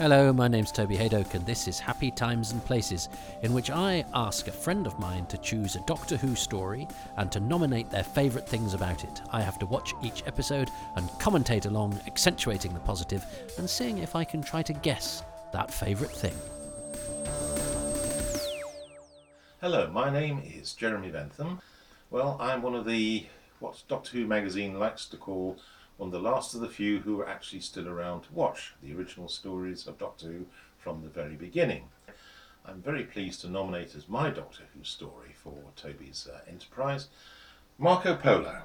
Hello, my name's Toby Hadoke, and this is Happy Times and Places, in which I ask a friend of mine to choose a Doctor Who story and to nominate their favourite things about it. I have to watch each episode and commentate along, accentuating the positive and seeing if I can try to guess that favourite thing. Hello, my name is Jeremy Bentham. Well, I'm one of the, what Doctor Who magazine likes to call one of the last of the few who are actually still around to watch the original stories of Doctor Who from the very beginning. I'm very pleased to nominate as my Doctor Who story for Toby's uh, enterprise Marco Polo.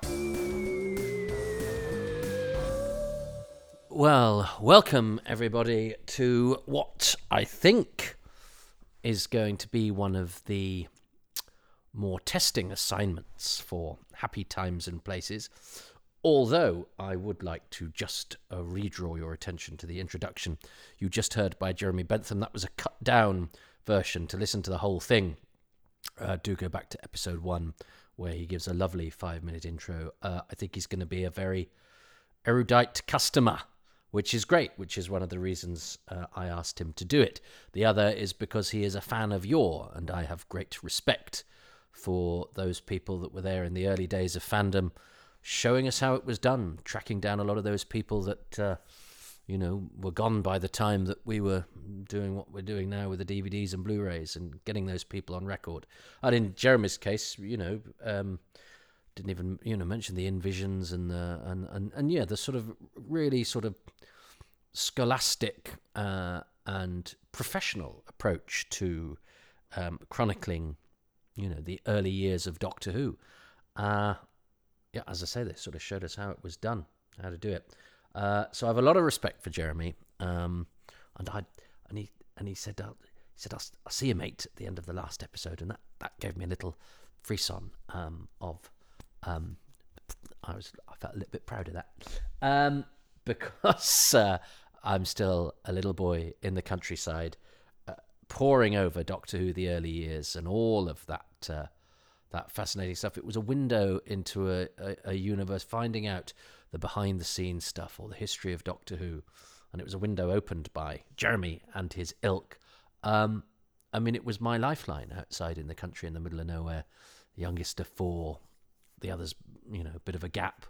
Well, welcome everybody to what I think is going to be one of the more testing assignments for Happy Times and Places. Although I would like to just uh, redraw your attention to the introduction you just heard by Jeremy Bentham. That was a cut down version. To listen to the whole thing, uh, do go back to episode one, where he gives a lovely five minute intro. Uh, I think he's going to be a very erudite customer, which is great, which is one of the reasons uh, I asked him to do it. The other is because he is a fan of Yor, and I have great respect for those people that were there in the early days of fandom showing us how it was done, tracking down a lot of those people that, uh, you know, were gone by the time that we were doing what we're doing now with the DVDs and Blu-rays and getting those people on record. And in Jeremy's case, you know, um, didn't even you know mention the In-Visions and the and and, and yeah, the sort of really sort of scholastic uh, and professional approach to um, chronicling, you know, the early years of Doctor Who. Uh, yeah, as I say, they sort of showed us how it was done, how to do it. Uh, so I have a lot of respect for Jeremy, um, and I and he and he said uh, he said I'll, I'll, see you, mate, at the end of the last episode, and that that gave me a little frisson um, of um, I was I felt a little bit proud of that um, because uh, I'm still a little boy in the countryside, uh, poring over Doctor Who the early years and all of that uh, that fascinating stuff. It was a window into a, a, a, universe, finding out the behind the scenes stuff or the history of Doctor Who. And it was a window opened by Jeremy and his ilk. Um, I mean, it was my lifeline outside in the country in the middle of nowhere, youngest of four, the others, you know, a bit of a gap,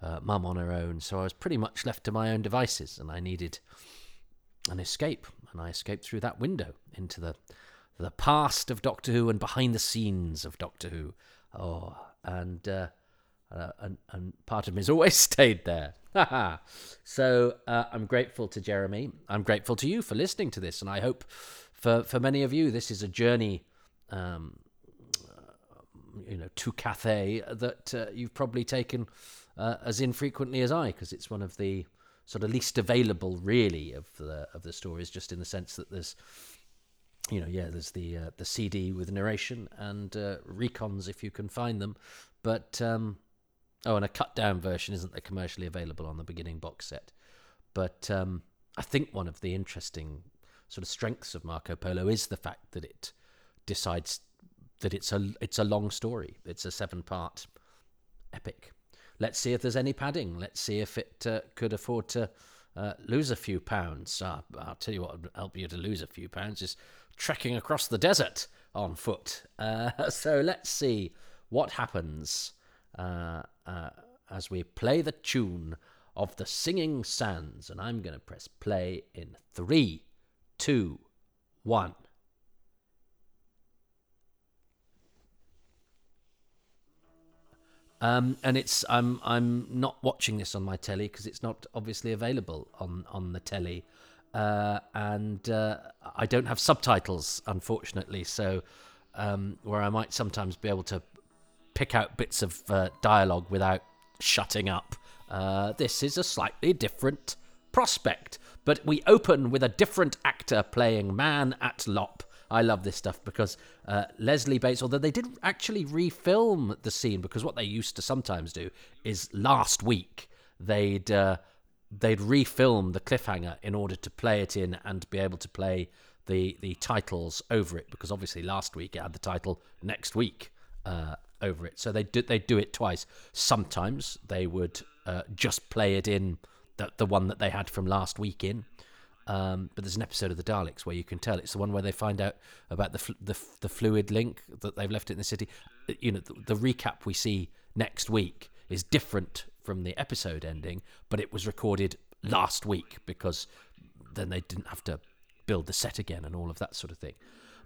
uh, mum on her own. So I was pretty much left to my own devices and I needed an escape. And I escaped through that window into the the past of Doctor Who and behind the scenes of Doctor Who. Oh, and uh, uh, and, and part of me has always stayed there. so uh, I'm grateful to Jeremy. I'm grateful to you for listening to this, and I hope for for many of you this is a journey. Um, you know, to Cathay that uh, you've probably taken uh, as infrequently as I, because it's one of the sort of least available, really, of the of the stories. Just in the sense that there's you know, yeah, there's the uh, the CD with narration and uh, recons if you can find them, but um, oh, and a cut down version isn't there commercially available on the beginning box set. But um, I think one of the interesting sort of strengths of Marco Polo is the fact that it decides that it's a it's a long story. It's a seven part epic. Let's see if there's any padding. Let's see if it uh, could afford to uh, lose a few pounds. Uh, I'll tell you what would help you to lose a few pounds is trekking across the desert on foot. Uh, so let's see what happens uh, uh, as we play the tune of the Singing Sands. And I'm going to press play in three, two, one. Um, and it's I'm I'm not watching this on my telly because it's not obviously available on on the telly uh, and uh, I don't have subtitles, unfortunately. So, um, where I might sometimes be able to pick out bits of uh, dialogue without shutting up, uh, this is a slightly different prospect. But we open with a different actor playing Man at Lop. I love this stuff because uh, Leslie Bates, although they didn't actually refilm the scene, because what they used to sometimes do is last week they'd uh, they'd refilm the cliffhanger in order to play it in and be able to play the the titles over it because obviously last week it had the title next week uh, over it. So they do they do it twice. Sometimes they would uh, just play it in the, the one that they had from last week in. Um, but there's an episode of the Daleks where you can tell it's the one where they find out about the fl- the, the fluid link that they've left it in the city. You know, the, the recap we see next week is different from the episode ending, but it was recorded last week because then they didn't have to build the set again and all of that sort of thing.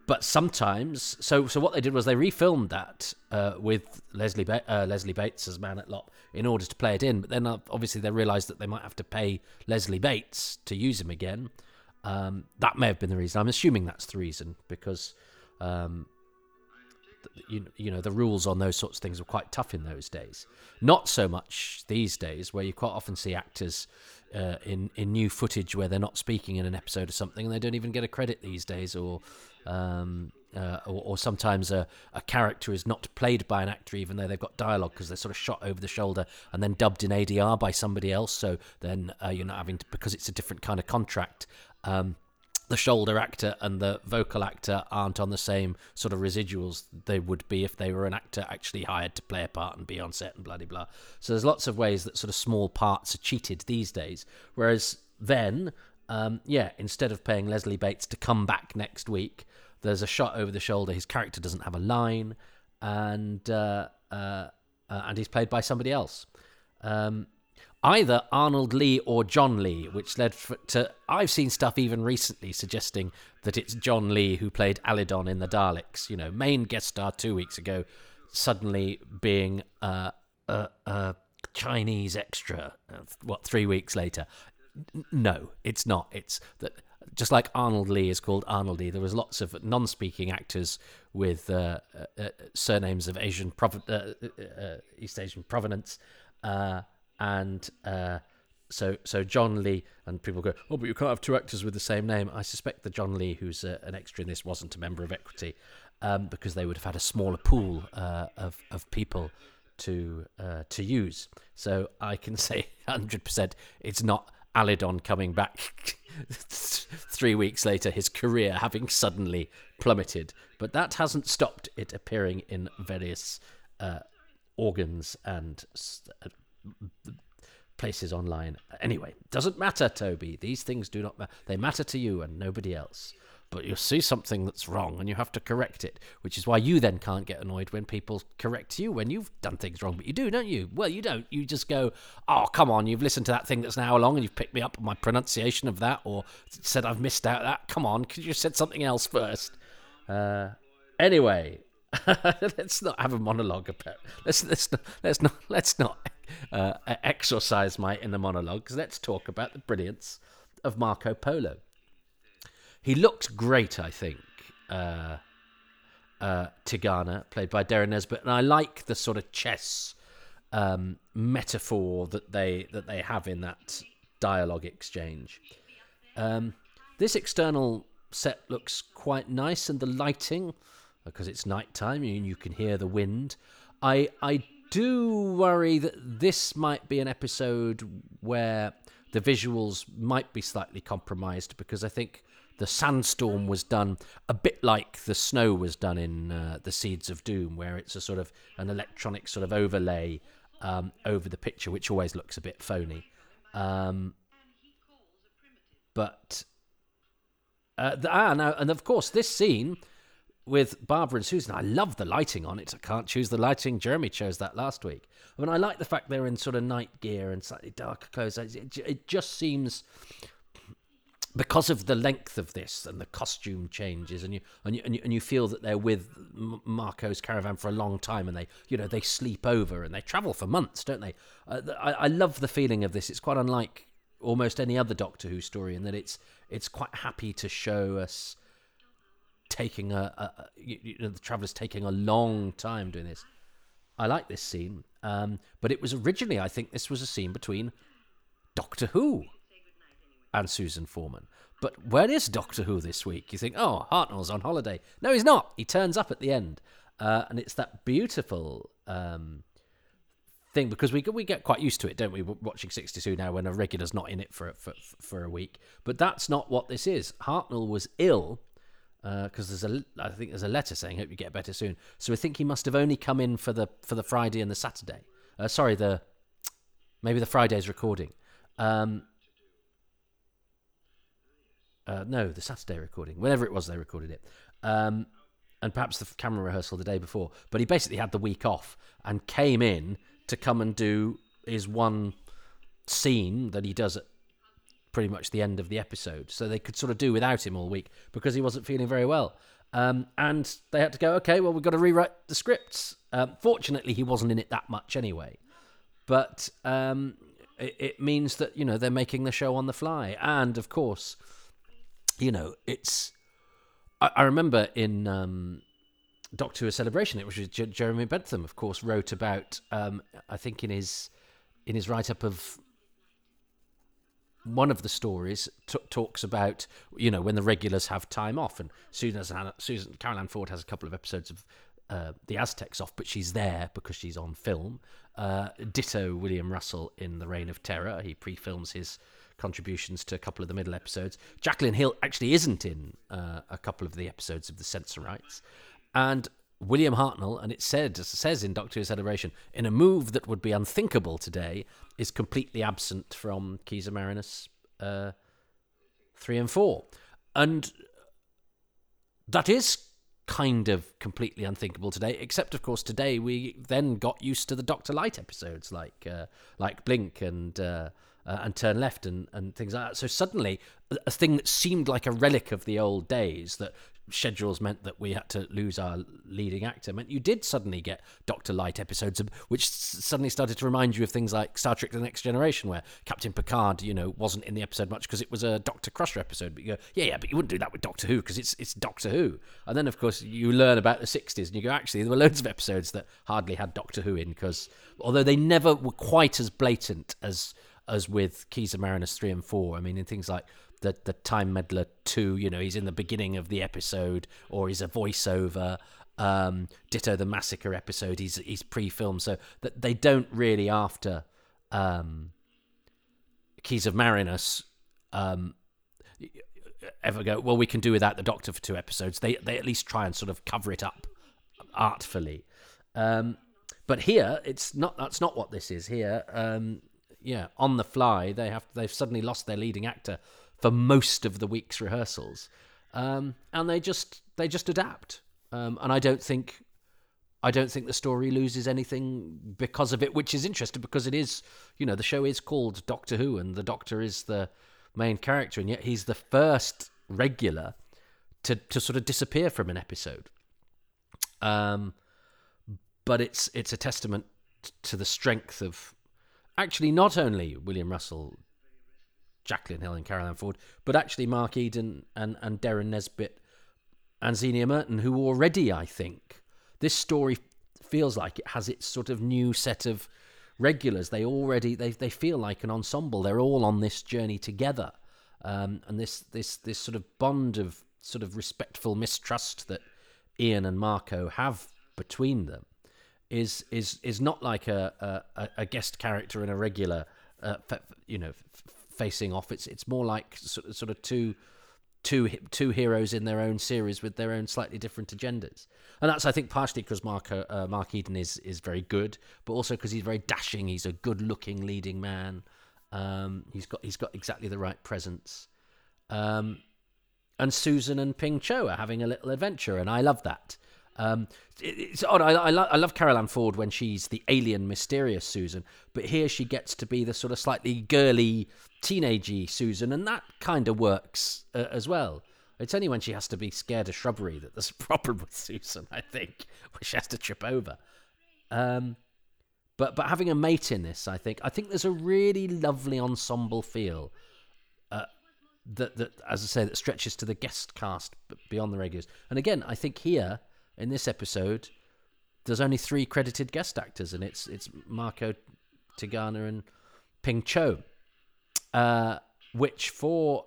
But sometimes, so so what they did was they refilmed that uh, with Leslie ba- uh, Leslie Bates as Man at Lop in order to play it in. But then uh, obviously they realised that they might have to pay Leslie Bates to use him again. Um, that may have been the reason. I'm assuming that's the reason because um, you, you know the rules on those sorts of things were quite tough in those days. Not so much these days, where you quite often see actors uh, in in new footage where they're not speaking in an episode or something, and they don't even get a credit these days, or um, uh, or, or sometimes a, a character is not played by an actor even though they've got dialogue because they're sort of shot over the shoulder and then dubbed in ADR by somebody else. So then uh, you're not having to because it's a different kind of contract. Um, the shoulder actor and the vocal actor aren't on the same sort of residuals they would be if they were an actor actually hired to play a part and be on set and blah blah blah. So there's lots of ways that sort of small parts are cheated these days. Whereas then, um, yeah, instead of paying Leslie Bates to come back next week, there's a shot over the shoulder. His character doesn't have a line, and uh, uh, uh, and he's played by somebody else. Um, either Arnold Lee or John Lee, which led to I've seen stuff even recently suggesting that it's John Lee who played Alydon in the Daleks. You know, main guest star two weeks ago, suddenly being uh, a, a Chinese extra. Uh, what three weeks later? No, it's not. It's that just like Arnold Lee is called Arnold Lee. There was lots of non-speaking actors with uh, uh, uh, surnames of Asian prov- uh, East Asian provenance, and uh, so so John Lee. And people go, oh, but you can't have two actors with the same name. I suspect the John Lee, who's uh, an extra in this, wasn't a member of Equity, um, because they would have had a smaller pool uh, of of people to uh, to use. So I can say 100% it's not Alydon coming back three weeks later, his career having suddenly plummeted. But that hasn't stopped it appearing in various uh, organs and places online. Anyway, doesn't matter, Toby. These things do not matter. They matter to you and nobody else. But you'll see something that's wrong and you have to correct it, which is why you then can't get annoyed when people correct you when you've done things wrong. But you do, don't you? Well, you don't. You just go, oh, come on, you've listened to that thing that's an hour long and you've picked me up on my pronunciation of that or said I've missed out that. Come on, could you said something else first? Uh, anyway, let's not have a monologue about. Let's let's not let's not let's not uh, exorcise my inner monologue. Let's talk about the brilliance of Marco Polo. He looked great, I think. Uh, uh, Tegana, played by Derren Nesbitt, and I like the sort of chess um, metaphor that they that they have in that dialogue exchange. Um, this external set looks quite nice, and the lighting, because it's nighttime and you can hear the wind. I I do worry that this might be an episode where the visuals might be slightly compromised because I think the sandstorm was done a bit like the snow was done in uh, the Seeds of Doom, where it's a sort of an electronic sort of overlay um, over the picture, which always looks a bit phony. Um, but uh, the, ah, no, and of course, this scene with Barbara and Susan, I love the lighting on it. I can't choose the lighting. Jeremy chose that last week. I mean, I like the fact they're in sort of night gear and slightly darker clothes. It, it just seems because of the length of this and the costume changes, and you and you and you, and you feel that they're with Marco's caravan for a long time, and they you know they sleep over and they travel for months, don't they? Uh, I, I love the feeling of this. It's quite unlike almost any other Doctor Who story in that it's it's quite happy to show us taking a, a, you, know the travelers taking a long time doing this. I like this scene, um, but it was originally I think this was a scene between Doctor Who and Susan Foreman. But where is Doctor Who this week? You think, oh, Hartnell's on holiday. No, he's not. He turns up at the end, uh, and it's that beautiful um, thing because we we get quite used to it, don't we? Watching sixty two now when a regular's not in it for for for a week. But that's not what this is. Hartnell was ill because there's a I think there's a letter saying hope you get better soon. So I think he must have only come in for the for the Friday and the Saturday. Uh, sorry, the maybe the Friday's recording. Um, uh, no, the Saturday recording, whenever it was they recorded it, um, and perhaps the camera rehearsal the day before. But he basically had the week off and came in to come and do his one scene that he does at pretty much the end of the episode. So they could sort of do without him all week because he wasn't feeling very well. Um, and they had to go, okay, well, we've got to rewrite the scripts. Um, fortunately, he wasn't in it that much anyway. But um, it, it means that, you know, they're making the show on the fly. And of course, you know, it's. I, I remember in um, Doctor Celebration, it was Jeremy Bentham, of course, wrote about. Um, I think in his in his write up of one of the stories t- talks about you know when the regulars have time off, and Susan Susan Carole Ann Ford has a couple of episodes of uh, the Aztecs off, but she's there because she's on film. Uh, ditto William Russell in The Reign of Terror. He pre-films his contributions to a couple of the middle episodes. Jacqueline Hill actually isn't in uh, a couple of the episodes of the Sensorites, and William Hartnell, and it said says in Doctor Who Celebration, in a move that would be unthinkable today, is completely absent from Keys of Marinus uh, three and four, and that is kind of completely unthinkable today. Except, of course, today we then got used to the Doctor-lite episodes, like uh, like Blink and. Uh, uh, and turn left and, and things like that. So suddenly, a, a thing that seemed like a relic of the old days that schedules meant that we had to lose our leading actor meant you did suddenly get Doctor-lite episodes, which suddenly started to remind you of things like Star Trek: The Next Generation, where Captain Picard, you know, wasn't in the episode much because it was a Doctor Crusher episode. But you go, yeah, yeah, but you wouldn't do that with Doctor Who because it's it's Doctor Who. And then of course you learn about the '60s and you go, actually, there were loads of episodes that hardly had Doctor Who in because although they never were quite as blatant as as with Keys of Marinus three and four. I mean, in things like the the Time Meddler two, you know, he's in the beginning of the episode, or he's a voiceover. Um, ditto the massacre episode, he's he's pre-filmed, so that they don't really after um, Keys of Marinus um, ever go. Well, we can do without the Doctor for two episodes. They they at least try and sort of cover it up artfully. Um, but here, it's not. That's not what this is. Here, um, yeah, on the fly, they have they've suddenly lost their leading actor for most of the week's rehearsals, um, and they just they just adapt. Um, and I don't think I don't think the story loses anything because of it, which is interesting because it is you know the show is called Doctor Who, and the Doctor is the main character, and yet he's the first regular to to sort of disappear from an episode. Um, but it's it's a testament to the strength of actually not only William Russell, Jacqueline Hill, and Carole Ann Ford, but actually Mark Eden and, and Derren Nesbitt and Zienia Merton, who already, I think, this story feels like it has its sort of new set of regulars. They already they they feel like an ensemble. They're all on this journey together, um, and this this this sort of bond of sort of respectful mistrust that Ian and Marco have between them is is is not like a a, a guest character and a regular, uh, you know, facing off. It's it's more like sort of, sort of two two two heroes in their own series with their own slightly different agendas. And that's I think partially because Mark uh, uh, Mark Eden is is very good, but also because he's very dashing. He's a good looking leading man. Um, he's got he's got exactly the right presence. Um, and Susan and Ping Cho are having a little adventure, and I love that. Um, it's odd. I, I, lo- I love Carole Ann Ford when she's the alien, mysterious Susan, but here she gets to be the sort of slightly girly, teenagey Susan, and that kind of works uh, as well. It's only when she has to be scared of shrubbery that there's a problem with Susan, I think, where she has to trip over. Um, but but having a mate in this, I think, I think there's a really lovely ensemble feel. Uh, that that as I say, that stretches to the guest cast beyond the regulars. And again, I think here in this episode, there's only three credited guest actors, and it's it's Marco Tegana and Ping Cho, uh, which for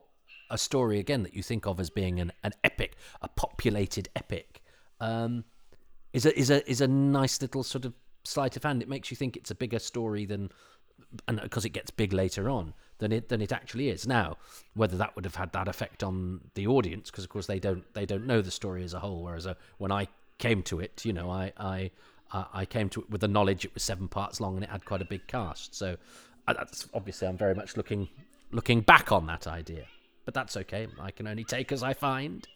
a story again that you think of as being an, an epic, a populated epic, um, is a is a is a nice little sort of sleight of hand. It makes you think it's a bigger story than, and because it gets big later on than it than it actually is. Now, whether that would have had that effect on the audience, because of course they don't they don't know the story as a whole. Whereas uh, when I came to it, you know, I I I came to it with the knowledge it was seven parts long and it had quite a big cast. So that's obviously I'm very much looking looking back on that idea. but that's okay. I can only take as I find.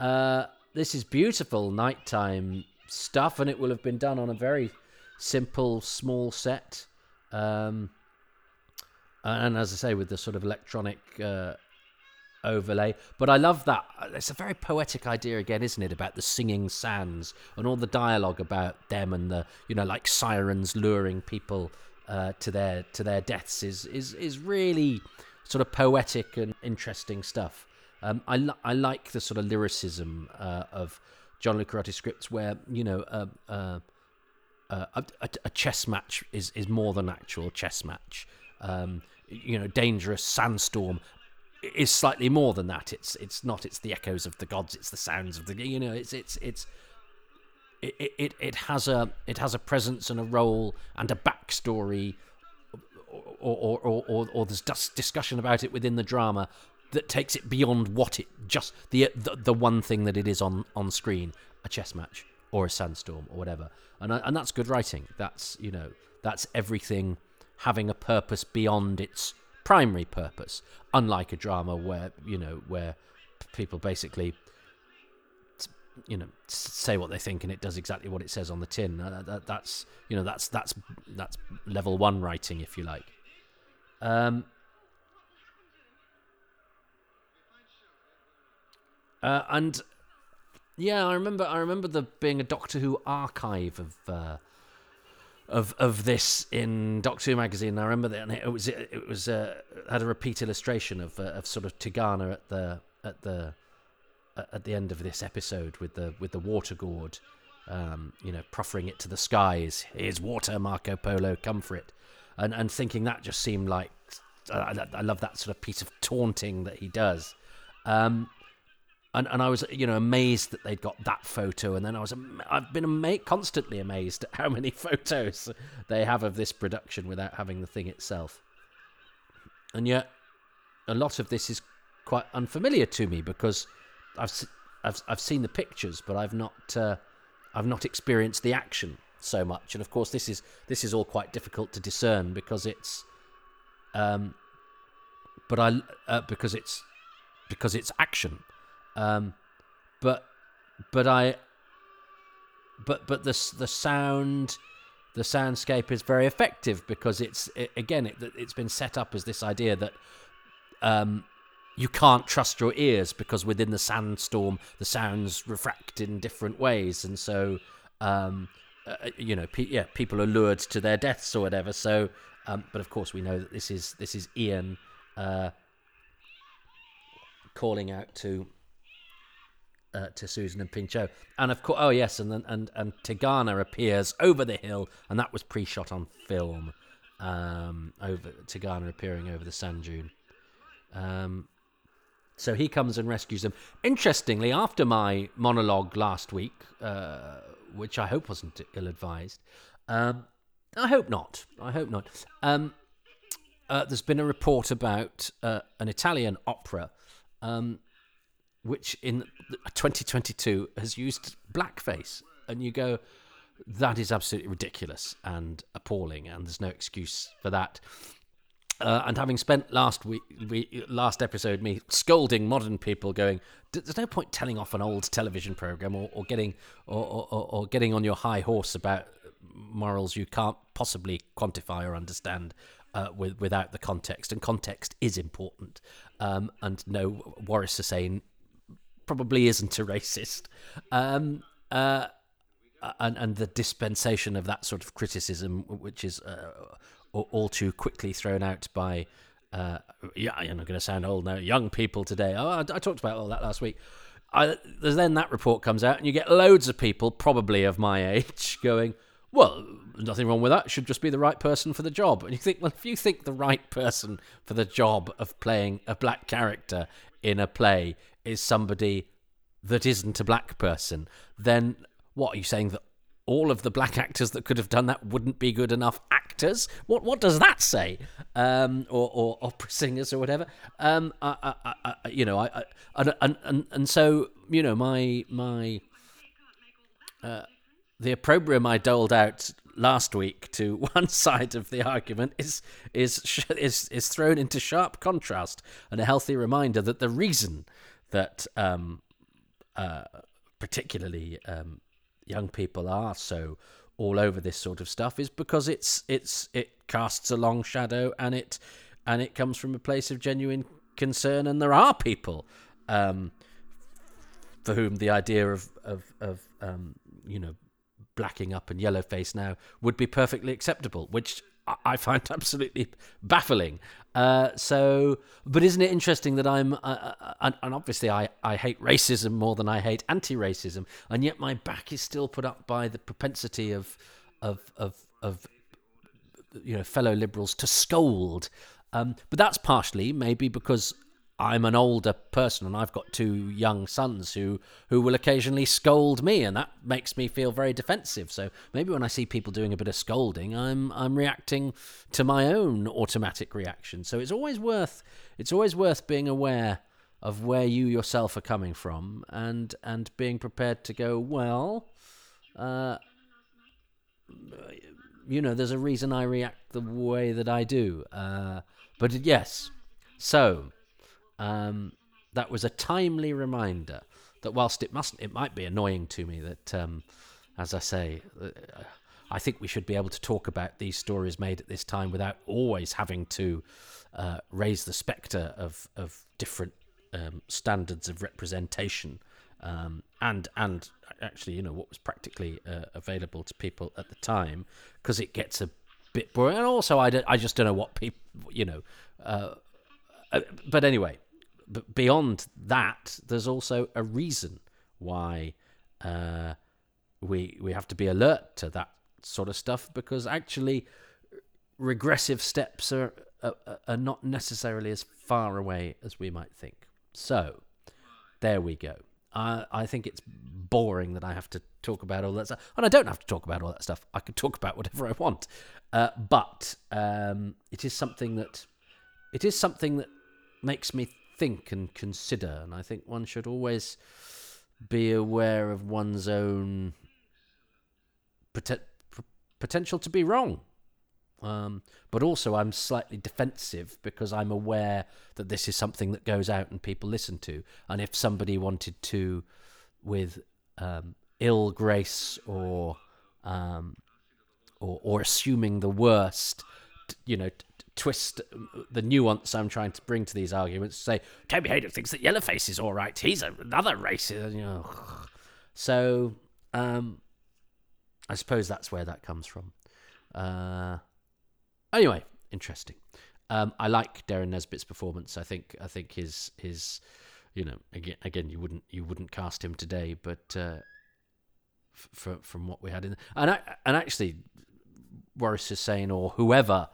Uh, this is beautiful nighttime stuff, and it will have been done on a very simple, small set. Um, and as I say, with the sort of electronic uh, overlay. But I love that. It's a very poetic idea again, isn't it? About the singing sands and all the dialogue about them and the you know like sirens luring people uh, to their to their deaths is is is really sort of poetic and interesting stuff. Um, I li- I like the sort of lyricism uh, of John Lucarotti scripts where you know. Uh, uh, uh, a, a, chess match is, is more than actual chess match. Um, you know, dangerous sandstorm is slightly more than that. It's it's not. It's the echoes of the gods. It's the sounds of the. You know. It's it's it's. It, it, it has a it has a presence and a role and a backstory, or or, or, or, or there's discussion about it within the drama that takes it beyond what it just the, the the one thing that it is on on screen a chess match or a sandstorm or whatever and and that's good writing that's you know that's everything having a purpose beyond its primary purpose, unlike a drama where you know where people basically you know say what they think and it does exactly what it says on the tin. Uh, that, that's you know that's that's that's level one writing, if you like. Um, uh, and yeah, I remember I remember there being a Doctor Who archive of. Uh, of of this in Doctor Who magazine. I remember that it was it was uh, had a repeat illustration of uh, of sort of Tegana at the at the at the end of this episode with the with the water gourd, um, you know, proffering it to the skies. Here's water, Marco Polo, come for it, and and thinking that just seemed like I, I love that sort of piece of taunting that he does. Um, and and I was you know amazed that they'd got that photo, and then I was I've been ama- constantly amazed at how many photos they have of this production without having the thing itself, and yet a lot of this is quite unfamiliar to me because I've I've I've seen the pictures, but I've not uh, I've not experienced the action so much, and of course this is this is all quite difficult to discern because it's um, but I uh, because it's because it's action um, but but I but but the the sound the soundscape is very effective because it's it, again it, it's been set up as this idea that um, you can't trust your ears because within the sandstorm the sounds refract in different ways. And so um, uh, you know pe- yeah people are lured to their deaths or whatever. So um, but of course we know that this is this is Ian uh, calling out to uh, to Susan and Ping Cho. And of course, oh yes, and then and and Tegana appears over the hill, and that was pre-shot on film. Um, over Tegana appearing over the sand dune. Um, so he comes and rescues them. Interestingly, after my monologue last week, uh, which I hope wasn't ill-advised, um, I hope not. I hope not. Um, uh, there's been a report about uh, an Italian opera um, which in 2022 has used blackface, and you go, that is absolutely ridiculous and appalling, and there's no excuse for that. Uh, and having spent last week, we, last episode, me scolding modern people, going, "There's no point telling off an old television program or, or getting or, or, or, getting on your high horse about morals you can't possibly quantify or understand uh, with, without the context. And context is important. Um, and no, Waris Hussein probably isn't a racist. Um, uh, and, and the dispensation of that sort of criticism, which is uh, all too quickly thrown out by, uh, yeah, I'm going to sound old now, young people today. Oh, I, I talked about all that last week. I, then that report comes out, and you get loads of people, probably of my age, going, well, nothing wrong with that. Should just be the right person for the job. And you think, well, if you think the right person for the job of playing a black character in a play is somebody that isn't a black person, then what are you saying that all of the black actors that could have done that wouldn't be good enough actors? What what does that say? Um, or, or opera singers or whatever. Um, I, I, I, you know, I, and, and and so you know my my uh, the opprobrium I doled out last week to one side of the argument is is is is thrown into sharp contrast and a healthy reminder that the reason that um, uh, particularly um, young people are so all over this sort of stuff is because it's it's it casts a long shadow and it and it comes from a place of genuine concern and there are people um, for whom the idea of of of um, you know blacking up and yellow face now would be perfectly acceptable, which I find absolutely baffling. Uh, so, but isn't it interesting that I'm, uh, uh, and, and, obviously I, I hate racism more than I hate anti-racism, and yet my back is still put up by the propensity of, of, of, of you know, fellow liberals to scold. Um, but that's partially maybe because I'm an older person and I've got two young sons who who will occasionally scold me and that makes me feel very defensive. So maybe when I see people doing a bit of scolding, I'm I'm reacting to my own automatic reaction. So it's always worth it's always worth being aware of where you yourself are coming from and and being prepared to go, well, uh, you know, there's a reason I react the way that I do. Uh, but yes, so um, that was a timely reminder that whilst it must it might be annoying to me that, um, as I say, uh, I think we should be able to talk about these stories made at this time without always having to uh, raise the spectre of of different um, standards of representation. Um, and and actually, you know, what was practically uh, available to people at the time, because it gets a bit boring. And also, I, I just don't know what people, you know. Uh, uh but anyway, beyond that, there's also a reason why uh, we we have to be alert to that sort of stuff because actually regressive steps are, are, are not necessarily as far away as we might think. So there we go. I, I think it's boring that I have to talk about all that stuff. And I don't have to talk about all that stuff. I can talk about whatever I want. Uh, but um, it is something that it is something that makes me think and consider. And I think one should always be aware of one's own pot- potential to be wrong. Um, but also, I'm slightly defensive because I'm aware that this is something that goes out and people listen to. And if somebody wanted to, with um, ill grace or um, or, or assuming the worst, you know, twist the nuance I'm trying to bring to these arguments. Say Toby Hadoke thinks that Yellowface is all right. He's another racist. You know. So um, I suppose that's where that comes from. Uh, anyway, interesting. Um, I like Derren Nesbitt's performance. I think I think his his you know again again you wouldn't you wouldn't cast him today, but uh, f- from what we had in and I, and actually Waris Hussein or whoever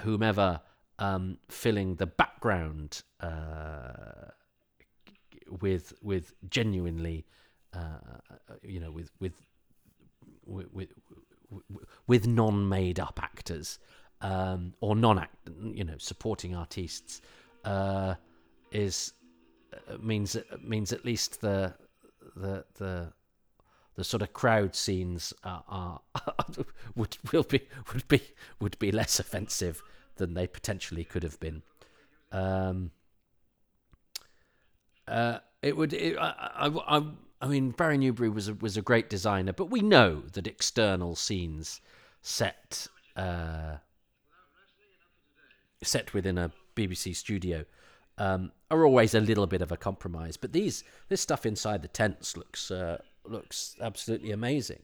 whomever um, filling the background uh, with with genuinely, uh, you know, with with with with, with non-made up actors um, or non-act, you know, supporting artists uh, is uh, means means at least the the the the sort of crowd scenes are, are would will be would be would be less offensive than they potentially could have been. Um, uh, it would. It, I, I, I, I mean, Barry Newbery was a, was a great designer, but we know that external scenes set uh, set within a BBC studio um, are always a little bit of a compromise. But these this stuff inside the tents looks uh, looks absolutely amazing.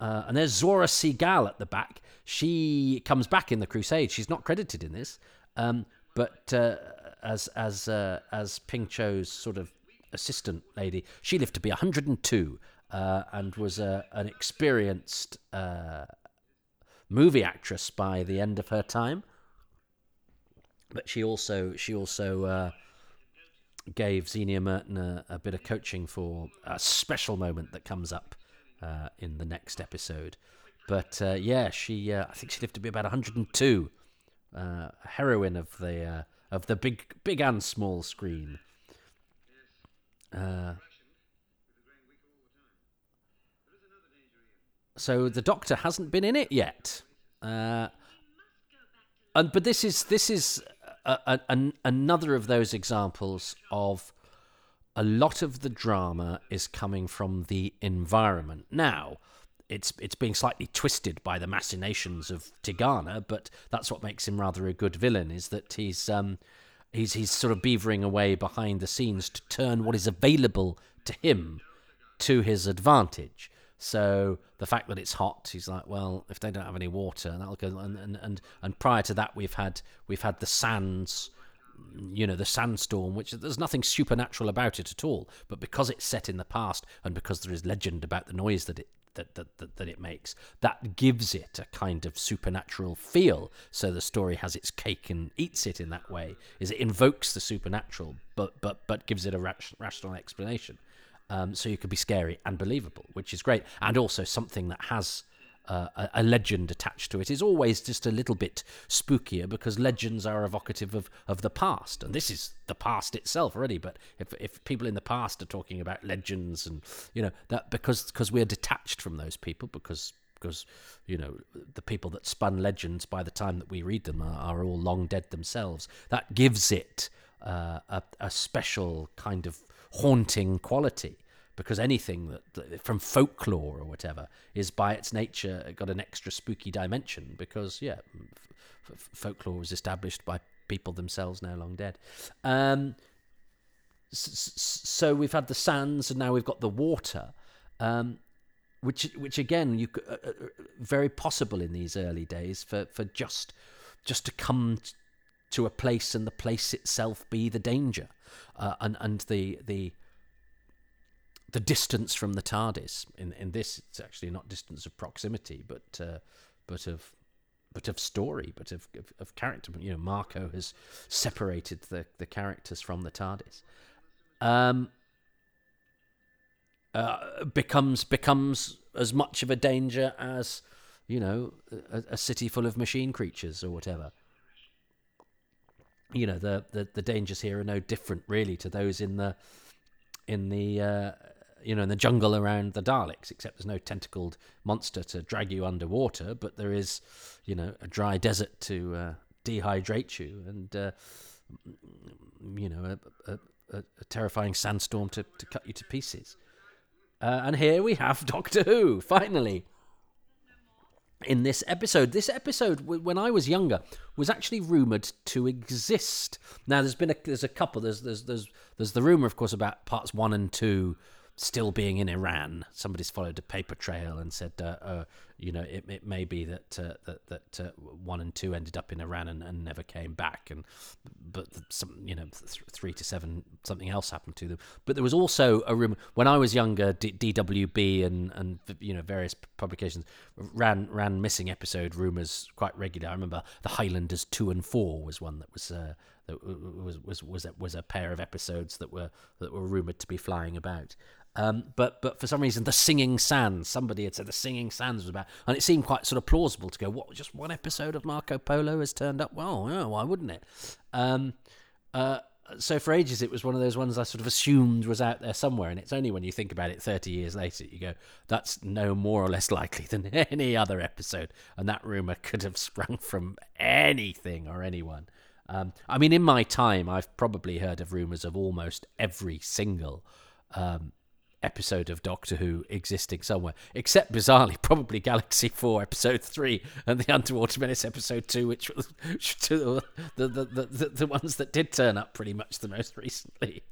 Uh, and there's Zohra Sehgal at the back. She comes back in the Crusade. She's not credited in this, um, but uh, as as uh, as Ping Cho's sort of assistant lady, she lived to be 102 uh, and was an experienced uh, movie actress by the end of her time. But she also she also uh, gave Zienia Merton a, a, bit of coaching for a special moment that comes up uh, in the next episode. But uh, yeah, she uh, I think she lived to be about 102, uh, a heroine of the uh, of the big big and small screen. So the Doctor hasn't been in it yet. Uh, and but this is this is a, a, another of those examples of a lot of the drama is coming from the environment. Now, it's it's being slightly twisted by the machinations of Tegana, but that's what makes him rather a good villain. Is that he's um, he's he's sort of beavering away behind the scenes to turn what is available to him to his advantage. So the fact that it's hot, he's like, well, if they don't have any water, that'll go. And and and, and prior to that, we've had we've had the sands, you know, the sandstorm, which there's nothing supernatural about it at all. But because it's set in the past, and because there is legend about the noise that it that, that, that, it makes. That gives it a kind of supernatural feel. So the story has its cake and eats it in that way. Is it invokes the supernatural, but but but gives it a rational explanation. Um, so you could be scary and believable, which is great, and also something that has uh, a, legend attached to it is always just a little bit spookier because legends are evocative of, of the past, and this is the past itself already. But if if people in the past are talking about legends and you know that because because we're detached from those people because because you know the people that spun legends by the time that we read them are, are all long dead themselves. That gives it uh, a, a special kind of haunting quality because anything that, that, from folklore or whatever is by its nature got an extra spooky dimension because yeah f- folklore was established by people themselves now long dead. Um, so we've had the sands and now we've got the water um, which which again you uh, uh, very possible in these early days for for just just to come to a place and the place itself be the danger uh, and and the the the distance from the TARDIS. In in this, it's actually not distance of proximity, but uh, but of but of story, but of, of, of character. You know, Marco has separated the the characters from the TARDIS. Um, uh, becomes becomes as much of a danger as you know a, a, city full of machine creatures or whatever. You know the, the the dangers here are no different really to those in the in the uh, you know, in the jungle around the Daleks, except there's no tentacled monster to drag you underwater, but there is, you know, a dry desert to uh, dehydrate you, and uh, you know, a, a, a, a, terrifying sandstorm to, to cut you to pieces. Uh, and here we have Doctor Who, finally. In this episode, this episode, when I was younger, was actually rumored to exist. Now, there's been a there's a couple. There's there's there's there's the rumor, of course, about parts one and two still being in Iran. Somebody's followed a paper trail and said, uh, uh, you know, it, it may be that uh, that that uh, one and two ended up in Iran and, and never came back, and but some, you know, th- three to seven something else happened to them. But there was also a rumor when I was younger. D- DWB and and you know various publications ran ran missing episode rumors quite regularly. I remember the Highlanders two and four was one that was. That was was was a, was a pair of episodes that were that were rumored to be flying about. Um, but but for some reason, the Singing Sands. Somebody had said the Singing Sands was about, and it seemed quite sort of plausible to go. What? Just one episode of Marco Polo has turned up. Well, yeah, why wouldn't it? Um, uh, so for ages, it was one of those ones I sort of assumed was out there somewhere, and it's only when you think about it thirty years later you go, that's no more or less likely than any other episode, and that rumor could have sprung from anything or anyone. Um, I mean, in my time, I've probably heard of rumors of almost every single um, episode of Doctor Who existing somewhere, except bizarrely, probably Galaxy 4 episode 3 and the Underwater Menace episode 2, which was the, the, the, the, ones that did turn up pretty much the most recently.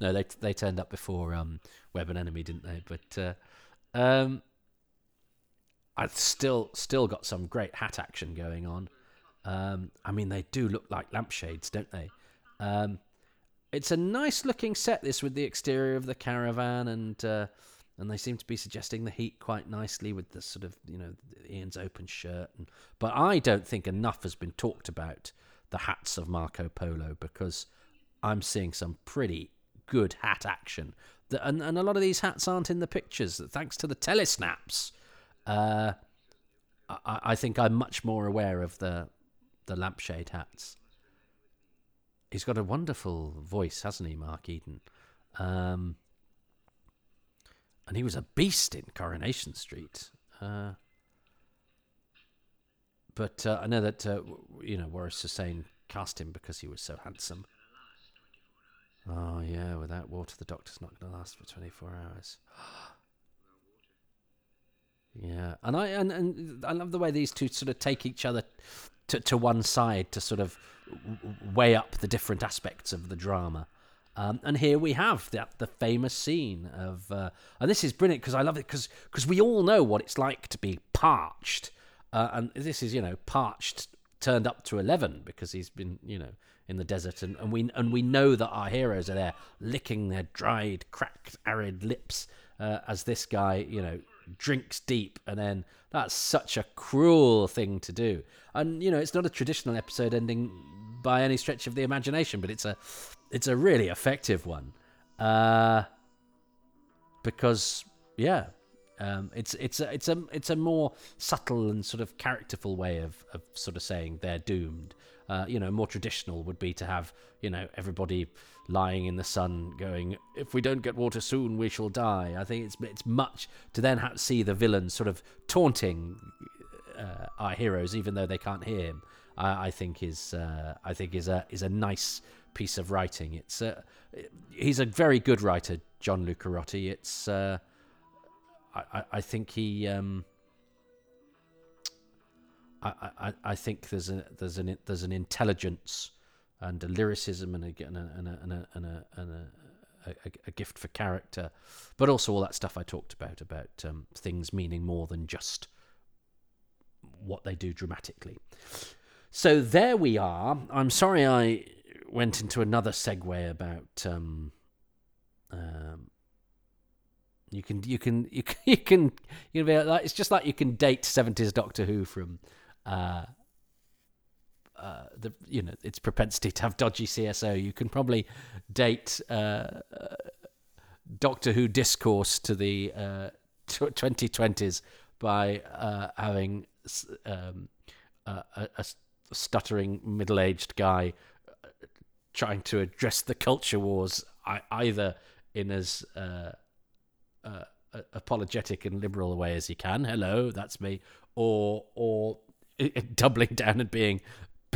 no, they they turned up before um, Web and Enemy, didn't they? But uh, um, I've still still got some great hat action going on. Um, I mean, they do look like lampshades, don't they? Um, it's a nice looking set this with the exterior of the caravan and uh, and they seem to be suggesting the heat quite nicely with the sort of you know Ian's open shirt and, but I don't think enough has been talked about the hats of Marco Polo because I'm seeing some pretty good hat action and, and a lot of these hats aren't in the pictures thanks to the telesnaps uh, I, I think I'm much more aware of the the lampshade hats he's got a wonderful voice, hasn't he, Mark Eden? Um, and he was a beast in Coronation Street. Uh, but uh, I know that uh, you know Waris Hussein cast him because he was so handsome. Oh yeah, without water, the doctor's not going to last for twenty four hours. yeah, and I and, and I love the way these two sort of take each other to to one side to sort of weigh up the different aspects of the drama. Um, and here we have the, the famous scene of, uh, and this is brilliant because I love it because we all know what it's like to be parched, uh, and this is you know parched turned up to eleven because he's been you know in the desert, and, and we and we know that our heroes are there licking their dried, cracked, arid lips uh, as this guy you know drinks deep, and then that's such a cruel thing to do, and you know it's not a traditional episode ending by any stretch of the imagination, but it's a it's a really effective one uh, because yeah um, it's it's a it's a it's a more subtle and sort of characterful way of, of sort of saying they're doomed. Uh, you know, more traditional would be to have you know everybody lying in the sun, going, "If we don't get water soon, we shall die." I think it's it's much to then have, to see the villain sort of taunting uh, our heroes, even though they can't hear him. I, I think is uh, I think is a is a nice piece of writing. It's uh, he's a very good writer, John Lucarotti. It's uh, I, I think he um, I, I, I think there's a there's an there's an intelligence and a lyricism and a and a and a and a, and a, and a, a, a gift for character, but also all that stuff I talked about about um, things meaning more than just what they do dramatically. So there we are. I'm sorry I went into another segue about um, um, you can you can you can you can you can be like it's just like you can date 70s Doctor Who from uh, uh, the you know its propensity to have dodgy CSO. You can probably date uh, Doctor Who discourse to the uh, 2020s by uh, having um, a, a stuttering middle-aged guy uh, trying to address the culture wars either in as apologetic and liberal a way as he can. Hello, that's me. Or or doubling down and being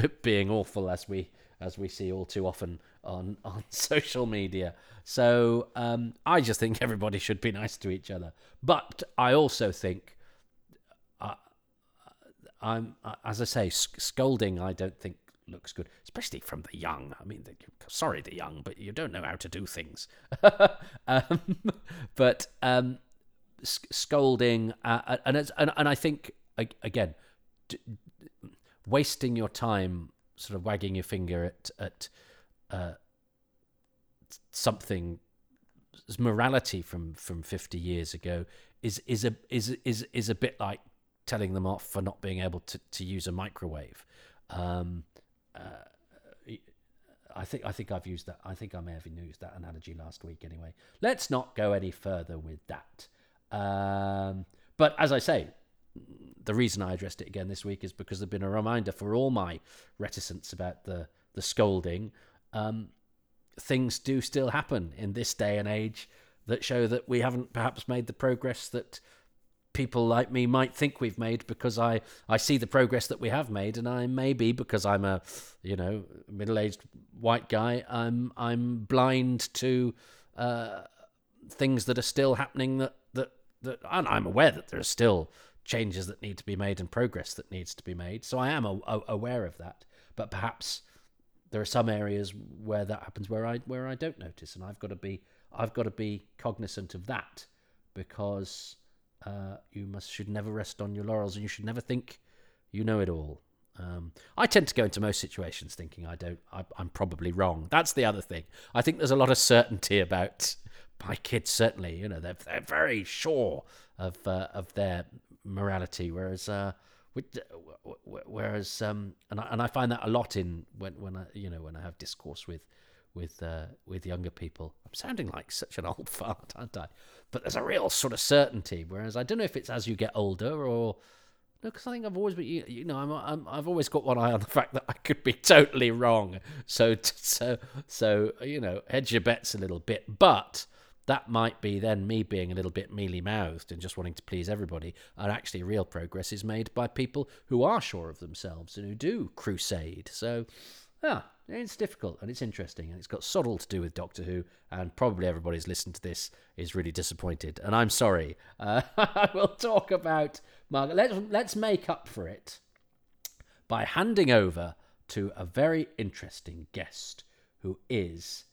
being awful as we as we see all too often on on social media. So um, I just think everybody should be nice to each other. But I also think. Uh, I'm, as I say, scolding. I don't think looks good, especially from the young. I mean, sorry, the young, but you don't know how to do things. um, but um, scolding, uh, and, and and I think again, d- wasting your time, sort of wagging your finger at at uh, something morality from from 50 years ago is is a is is is a bit like telling them off for not being able to, to use a microwave um, uh, I think I think I've used that. I think I may have used that analogy last week. Anyway, let's not go any further with that. Um, but as I say, the reason I addressed it again this week is because there's been a reminder for all my reticence about the the scolding. Um, things do still happen in this day and age that show that we haven't perhaps made the progress that people like me might think we've made because I, I see the progress that we have made and I maybe because I'm a you know middle-aged white guy I'm I'm blind to uh, things that are still happening that that that and I'm aware that there are still changes that need to be made and progress that needs to be made so I am a, a, aware of that but perhaps there are some areas where that happens where I where I don't notice and I've got to be I've got to be cognizant of that because uh, you must should never rest on your laurels, and you should never think you know it all. Um, I tend to go into most situations thinking I don't. I, am probably wrong. That's the other thing. I think there's a lot of certainty about my kids. Certainly, you know, they're they're very sure of uh, of their morality, whereas. Uh, whereas um, and I, and I find that a lot in when when I you know when I have discourse with with uh, with younger people. I'm sounding like such an old fart, aren't I? But there's a real sort of certainty. Whereas I don't know if it's as you get older or no, because I think I've always been, you, you know, I'm, I'm, I've always got one eye on the fact that I could be totally wrong. So, so, so, you know, hedge your bets a little bit. But that might be then me being a little bit mealy mouthed and just wanting to please everybody. And actually, real progress is made by people who are sure of themselves and who do crusade. So, yeah, it's difficult and it's interesting and it's got all to do with Doctor Who. And probably everybody's listened to this is really disappointed. And I'm sorry. Uh, I will talk about Margaret. Let's, let's make up for it by handing over to a very interesting guest who is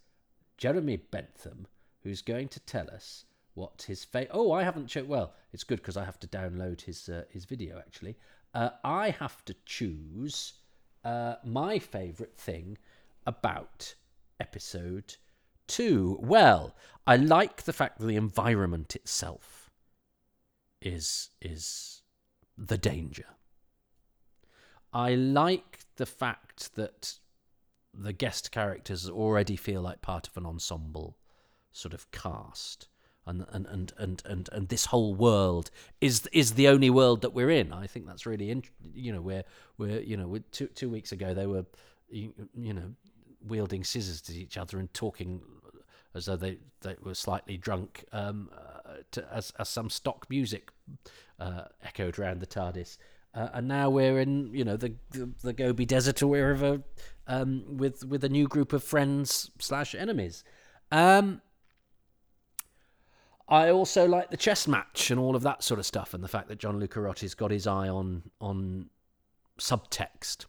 Jeremy Bentham who's going to tell us what his fa- oh I haven't cho- well it's good because I have to download his uh, his video actually. Uh, I have to choose uh, my favourite thing about episode two. Well I like the fact that the environment itself is is the danger. I like the fact that the guest characters already feel like part of an ensemble sort of cast. And, and, and, and, and, and this whole world is is the only world that we're in. I think that's really in, you know we're we're you know two two weeks ago they were you, you know wielding scissors to each other and talking as though they, they were slightly drunk um, uh, to, as, as some stock music uh, echoed around the TARDIS. Uh, and now we're in, you know, the the, the Gobi Desert or wherever, um, with with a new group of friends slash enemies. Um, I also like the chess match and all of that sort of stuff, and the fact that John Lucarotti's got his eye on on subtext.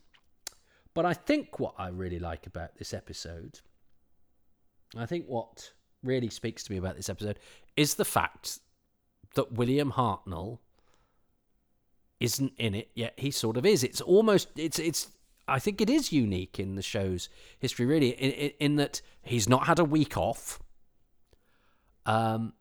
But I think what I really like about this episode, I think what really speaks to me about this episode is the fact that William Hartnell isn't in it yet he sort of is it's almost it's it's i think it is unique in the show's history really in, in, in that he's not had a week off um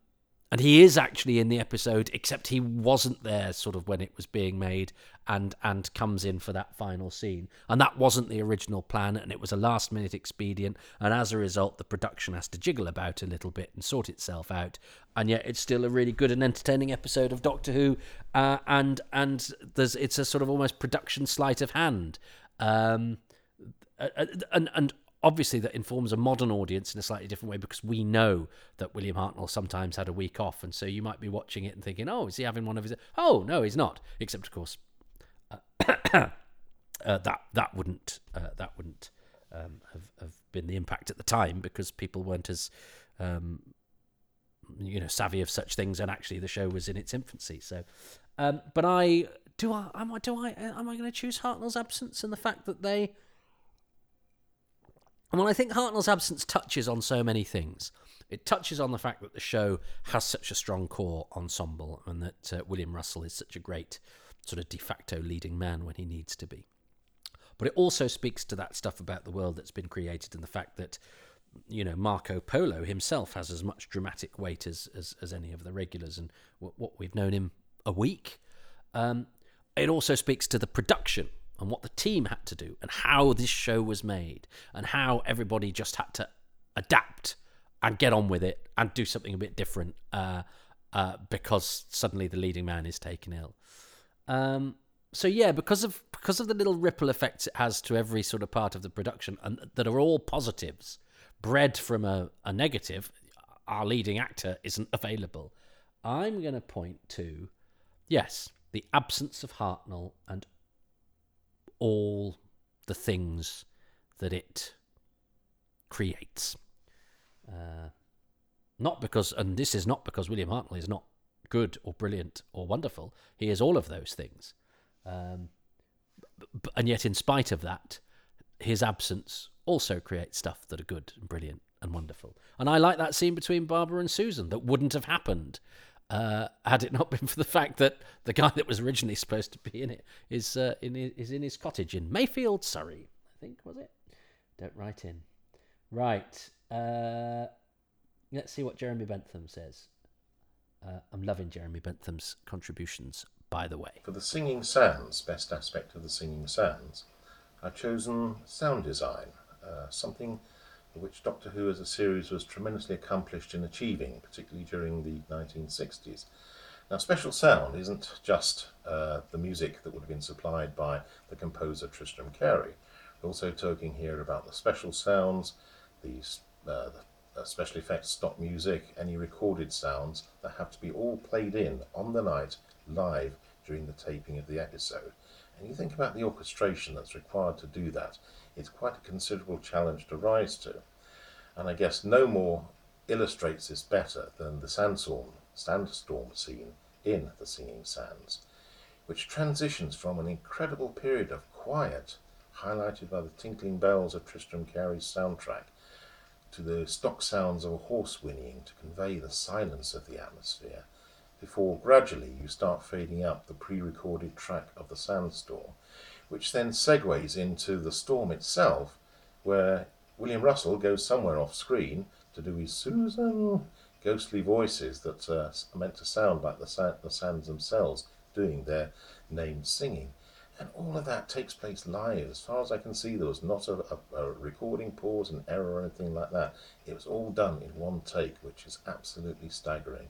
and he is actually in the episode except he wasn't there sort of when it was being made and and comes in for that final scene. And that wasn't the original plan and it was a last minute expedient. And as a result the production has to jiggle about a little bit and sort itself out. And yet it's still a really good and entertaining episode of Doctor Who uh, and and there's it's a sort of almost production sleight of hand. Um, and and obviously that informs a modern audience in a slightly different way because we know that William Hartnell sometimes had a week off, and so you might be watching it and thinking, "Oh, is he having one of his?" Oh, no, he's not. Except, of course, uh, uh, that that wouldn't uh, that wouldn't um, have have been the impact at the time because people weren't as um, you know savvy of such things, and actually the show was in its infancy. So, um, but I do I am I do I am I going to choose Hartnell's absence and the fact that they and well, I think Hartnell's absence touches on so many things. It touches on the fact that the show has such a strong core ensemble and that uh, William Russell is such a great sort of de facto leading man when he needs to be. But it also speaks to that stuff about the world that's been created and the fact that, you know, Marco Polo himself has as much dramatic weight as, as, as any of the regulars and what, what we've known him a week. Um, it also speaks to the production and what the team had to do and how this show was made and how everybody just had to adapt and get on with it and do something a bit different uh, uh, because suddenly the leading man is taken ill. Um, so yeah, because of because of the little ripple effects it has to every sort of part of the production, and that are all positives, bred from a, a negative. Our leading actor isn't available. I'm going to point to, yes, the absence of Hartnell and all the things that it creates. Uh, not because, and this is not because William Hartnell is not good or brilliant or wonderful. He is all of those things. Um, b- and yet, in spite of that, his absence also creates stuff that are good and brilliant and wonderful. And I like that scene between Barbara and Susan that wouldn't have happened uh, had it not been for the fact that the guy that was originally supposed to be in it is uh, in is in his cottage in Mayfield, Surrey. I think was it. Don't write in. Right. Uh, let's see what Jeremy Bentham says. Uh, I'm loving Jeremy Bentham's contributions, by the way. For the Singing Sands, best aspect of the Singing Sands, I've chosen sound design, uh, something which Doctor Who as a series was tremendously accomplished in achieving, particularly during the 1960s. Now, special sound isn't just uh, the music that would have been supplied by the composer Tristram Cary. We're also talking here about the special sounds, the, uh, the uh, special effects, stock music, any recorded sounds that have to be all played in on the night live during the taping of the episode. And you think about the orchestration that's required to do that, it's quite a considerable challenge to rise to. And I guess no more illustrates this better than the sandstorm, sandstorm scene in The Singing Sands, which transitions from an incredible period of quiet, highlighted by the tinkling bells of Tristram Cary's soundtrack, to the stock sounds of a horse whinnying to convey the silence of the atmosphere, before gradually you start fading up the pre recorded track of the sandstorm, which then segues into the storm itself, where William Russell goes somewhere off screen to do his Susan ghostly voices that uh, are meant to sound like the, the sands themselves doing their named singing. And all of that takes place live. As far as I can see, there was not a, a, a, recording pause, an error, or anything like that. It was all done in one take, which is absolutely staggering.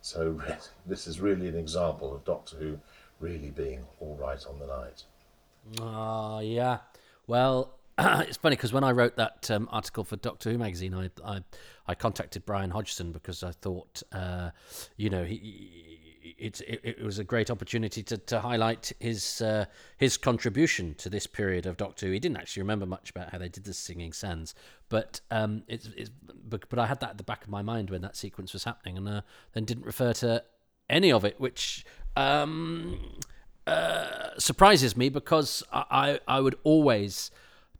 So, this is really an example of Doctor Who really being all right on the night. Uh, yeah. Well, it's funny because when I wrote that um, article for Doctor Who magazine, I, I, I contacted Brian Hodgson because I thought, uh, you know, he, it, it, it was a great opportunity to, to highlight his uh, his contribution to this period of Doctor Who. He didn't actually remember much about how they did the Singing Sands, but um, it's, it's but, but I had that at the back of my mind when that sequence was happening, and uh, then didn't refer to any of it, which. Um, uh, surprises me because I, I would always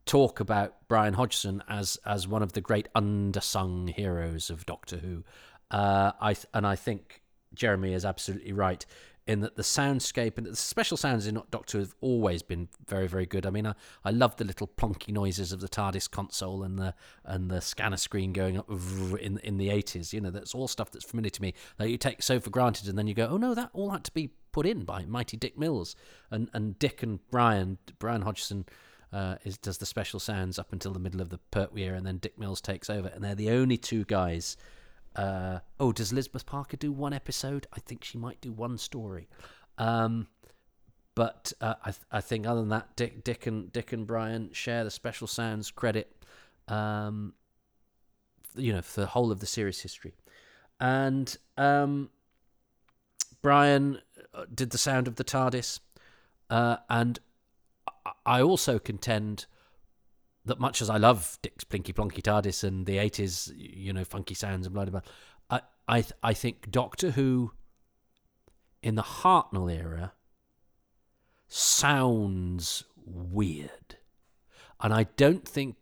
talk about Brian Hodgson as as one of the great undersung heroes of Doctor Who. Uh, I and I think Jeremy is absolutely right in that the soundscape and the special sounds in Doctor Who have always been very, very good. I mean, I, I love the little plonky noises of the TARDIS console and the and the scanner screen going up in in the eighties. You know, that's all stuff that's familiar to me that you take so for granted, and then you go, oh no, that all had to be put in by mighty Dick Mills and and Dick and Brian Brian Hodgson uh, is does the special sounds up until the middle of the Pertwee and then Dick Mills takes over, and they're the only two guys. Uh, oh, does Elizabeth Parker do one episode? I think she might do one story. Um, but uh, I, th- I think other than that, Dick, Dick and Dick and Brian share the special sounds credit. Um, you know, for the whole of the series history, and um, Brian uh, did the sound of the TARDIS, uh, and I also contend that much as I love Dick's Plinky Plonky TARDIS and the 80s, you know, funky sounds and blah, blah, blah, I, I, I think Doctor Who in the Hartnell era sounds weird. And I don't think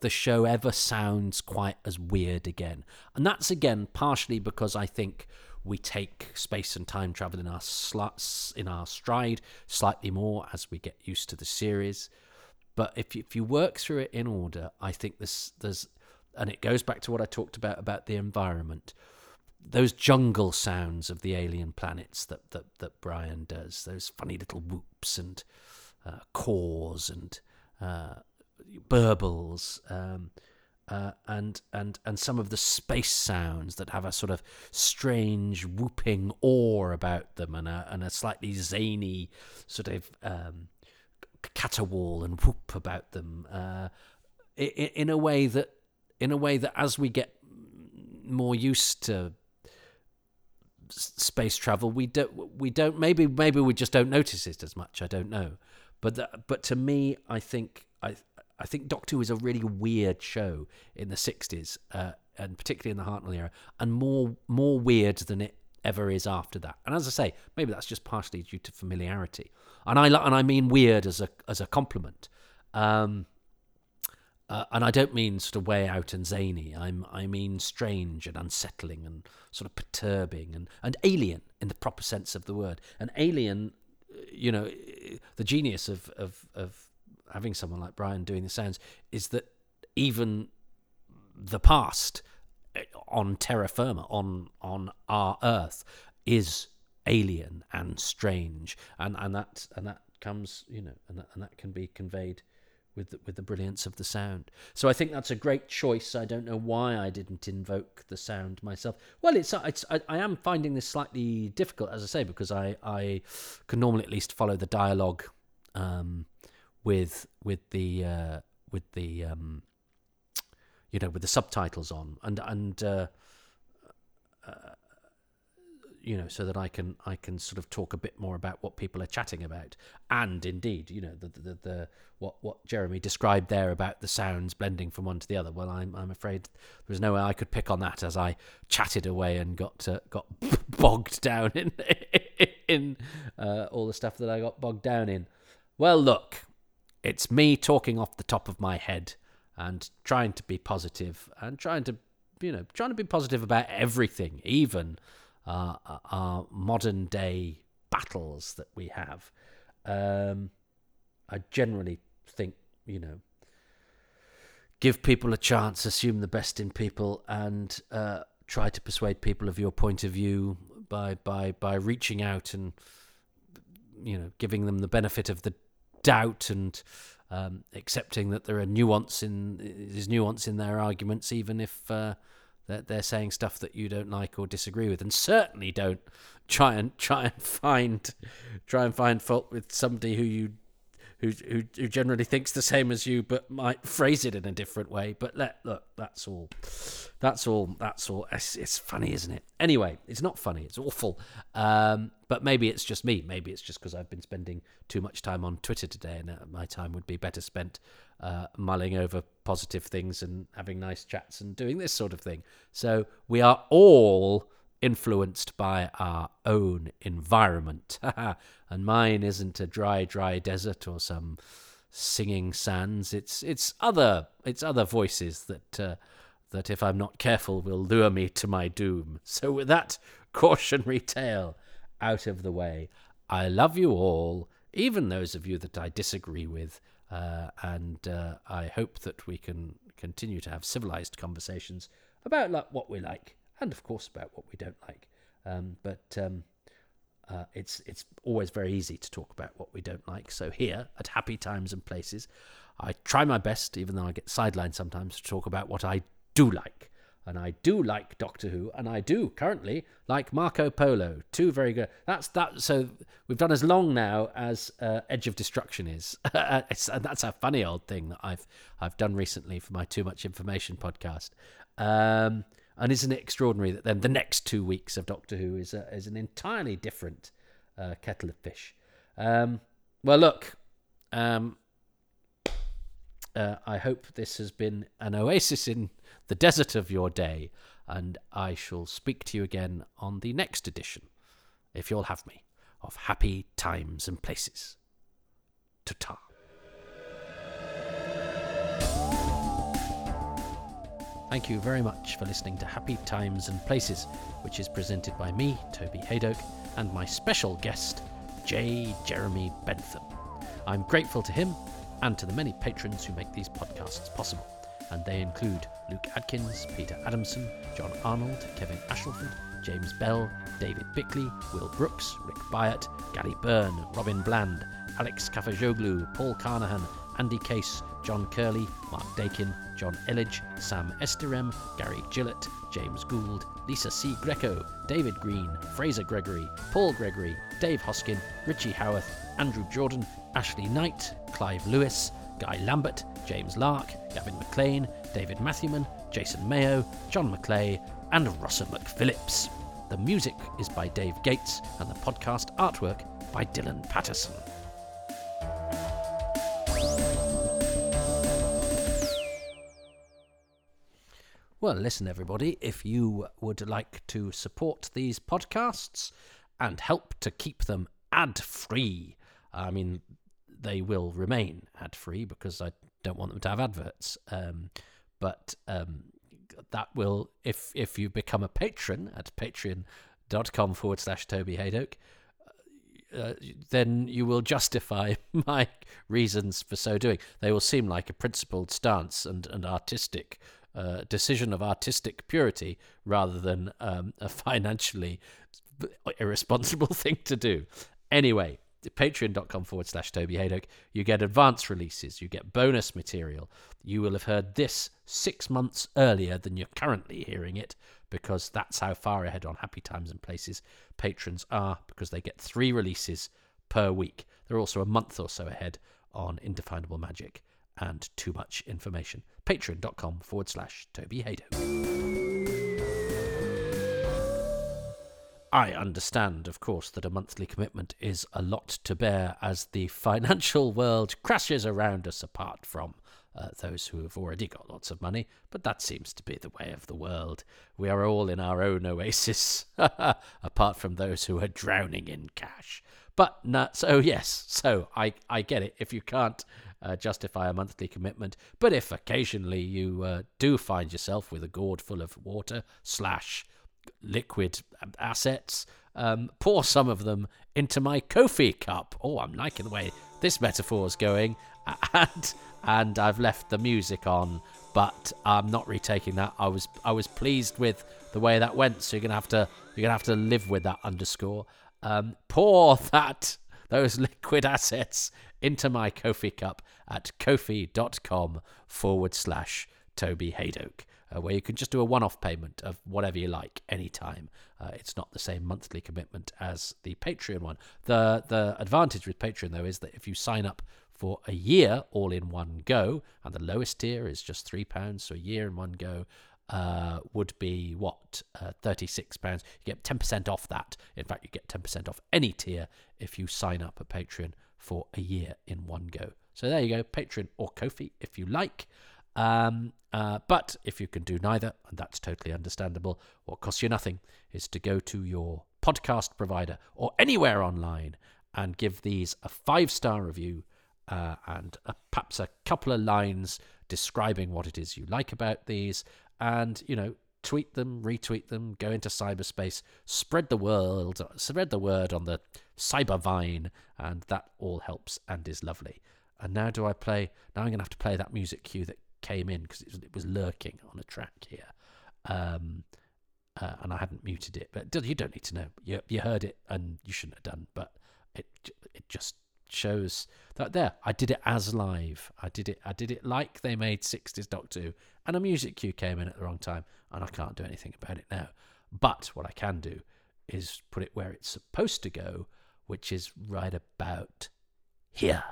the show ever sounds quite as weird again. And that's again partially because I think we take space and time travel in our slots in our stride slightly more as we get used to the series. But if you, if you work through it in order, I think this there's and it goes back to what I talked about about the environment. Those jungle sounds of the alien planets that that, that Brian does, those funny little whoops and uh, caws and uh, burbles. Um, uh, and and and some of the space sounds that have a sort of strange whooping awe about them and a and a slightly zany sort of um, caterwaul and whoop about them uh, in, in a way that in a way that as we get more used to space travel we don't we don't maybe maybe we just don't notice it as much i don't know. But the, but to me i think i I think Doctor Who is a really weird show in the 60s, uh, and particularly in the Hartnell era, and more more weird than it ever is after that. And as I say, maybe that's just partially due to familiarity. And I and I mean weird as a as a compliment. Um, uh, and I don't mean sort of way out and zany. I'm I mean strange and unsettling and sort of perturbing and, and alien in the proper sense of the word. An alien, you know, the genius of of of having someone like Brian doing the sounds is that even the past eh, on terra firma on on our earth is alien and strange and and that and that comes you know and that, and that can be conveyed with the, with the brilliance of the sound. So I think that's a great choice. I don't know why I didn't invoke the sound myself. Well, it's, it's I, I am finding this slightly difficult, as I say, because I I can normally at least follow the dialogue um, with with the uh, with the um, you know, with the subtitles on, and and uh, uh, you know, so that I can I can sort of talk a bit more about what people are chatting about, and indeed, you know, the the, the what what Jeremy described there about the sounds blending from one to the other. Well, I'm I'm afraid there was no way I could pick on that as I chatted away and got uh, got bogged down in in uh, all the stuff that I got bogged down in. Well, look, it's me talking off the top of my head and trying to be positive and trying to you know trying to be positive about everything, even uh, our modern day battles that we have. Um, I generally think, you know, give people a chance, assume the best in people, and uh, try to persuade people of your point of view by by by reaching out and you know giving them the benefit of the doubt and um, accepting that there are nuance in there's nuance in their arguments, even if uh, that they're saying stuff that you don't like or disagree with, and certainly don't try and try and find try and find fault with somebody who you who who, who generally thinks the same as you, but might phrase it in a different way. But let look, that's all. That's all. That's all. It's, it's funny, isn't it? Anyway, it's not funny. It's awful. Um, but maybe it's just me. Maybe it's just because I've been spending too much time on Twitter today, and uh, my time would be better spent uh, mulling over positive things and having nice chats and doing this sort of thing. So we are all influenced by our own environment. and mine isn't a dry, dry desert or some singing sands. It's it's other it's other voices that uh, that if I'm not careful will lure me to my doom. So with that cautionary tale out of the way, I love you all, even those of you that I disagree with. Uh, and uh, I hope that we can continue to have civilized conversations about like, what we like and of course about what we don't like. Um, but um, uh, it's it's always very easy to talk about what we don't like. So here at Happy Times and Places, I try my best, even though I get sidelined sometimes, to talk about what I do like. And I do like Doctor Who, and I do currently like Marco Polo. Two very good. That's that. So we've done as long now as uh, Edge of Destruction is. that's a funny old thing that I've I've done recently for my Too Much Information podcast. Um, and isn't it extraordinary that then the next two weeks of Doctor Who is a, is an entirely different uh, kettle of fish? Um, well, look, um, uh, I hope this has been an oasis in the desert of your day, and I shall speak to you again on the next edition, if you'll have me, of Happy Times and Places. Ta ta. Thank you very much for listening to Happy Times and Places, which is presented by me, Toby Hadoke, and my special guest, J. Jeremy Bentham. I'm grateful to him and to the many patrons who make these podcasts possible, and they include Luke Adkins, Peter Adamson, John Arnold, Kevin Ashleford, James Bell, David Bickley, Will Brooks, Rick Byatt, Gary Byrne, Robin Bland, Alex Kafajoglu, Paul Carnahan, Andy Case, John Curley, Mark Dakin, John Elledge, Sam Esterem, Gary Gillett, James Gould, Lisa C. Greco, David Green, Fraser Gregory, Paul Gregory, Dave Hoskin, Richie Howarth, Andrew Jordan, Ashley Knight, Clive Lewis, Guy Lambert, James Lark, Gavin McLean, David Matthewman, Jason Mayo, John McClay, and Rossa McPhillips. The music is by Dave Gates and the podcast artwork by Dylan Patterson. Well, listen, everybody, if you would like to support these podcasts and help to keep them ad free, I mean, they will remain ad free because I don't want them to have adverts. Um, but um, that will, if if you become a patron at patreon.com forward slash Toby Hadoke, uh, then you will justify my reasons for so doing. They will seem like a principled stance and, and artistic uh, decision of artistic purity rather than um, a financially irresponsible thing to do. Anyway, patreon.com forward slash Toby Hadoke. you get advance releases, you get bonus material. You will have heard this six months earlier than you're currently hearing it because that's how far ahead on Happy Times and Places patrons are because they get three releases per week. They're also a month or so ahead on Indefinable Magic and too much information. Patreon.com forward slash Toby Hadoke. I understand, of course, that a monthly commitment is a lot to bear as the financial world crashes around us apart from uh, those who have already got lots of money, but that seems to be the way of the world. We are all in our own oasis, apart from those who are drowning in cash. But no, so yes, so I, I get it. If you can't uh, justify a monthly commitment, but if occasionally you uh, do find yourself with a gourd full of water slash liquid assets, um, pour some of them into my Ko-fi cup. Oh, I'm liking the way this metaphor is going, and and I've left the music on, but I'm not retaking that. I was I was pleased with the way that went, so you're gonna have to you're gonna have to live with that underscore. Um, pour that those liquid assets into my Ko-fi cup at ko-fi.com forward slash Toby Hadoke uh, where you can just do a one off payment of whatever you like anytime. Uh, it's not the same monthly commitment as the Patreon one. The, the advantage with Patreon, though, is that if you sign up for a year all in one go, and the lowest tier is just £3, so a year in one go. Uh, would be what uh, thirty-six pounds. You get ten percent off that. In fact, you get ten percent off any tier if you sign up at Patreon for a year in one go. So there you go, Patreon or Ko-fi if you like. Um, uh, but if you can do neither, and that's totally understandable, what costs you nothing is to go to your podcast provider or anywhere online and give these a five star review uh, and perhaps a couple of lines describing what it is you like about these, and you know tweet them, retweet them, go into cyberspace, spread the world, spread the word on the cyber vine, and that all helps and is lovely. And now do I play? Now I'm going to have to play that music cue that came in because it was, it was lurking on a track here. Um, uh, and I hadn't muted it, but you don't need to know. You you heard it, and you shouldn't have done. But it it just shows that there. I did it as live. I did it. I did it like they made '60s Doctor Who, and a music cue came in at the wrong time, and I can't do anything about it now. But what I can do is put it where it's supposed to go, which is right about here.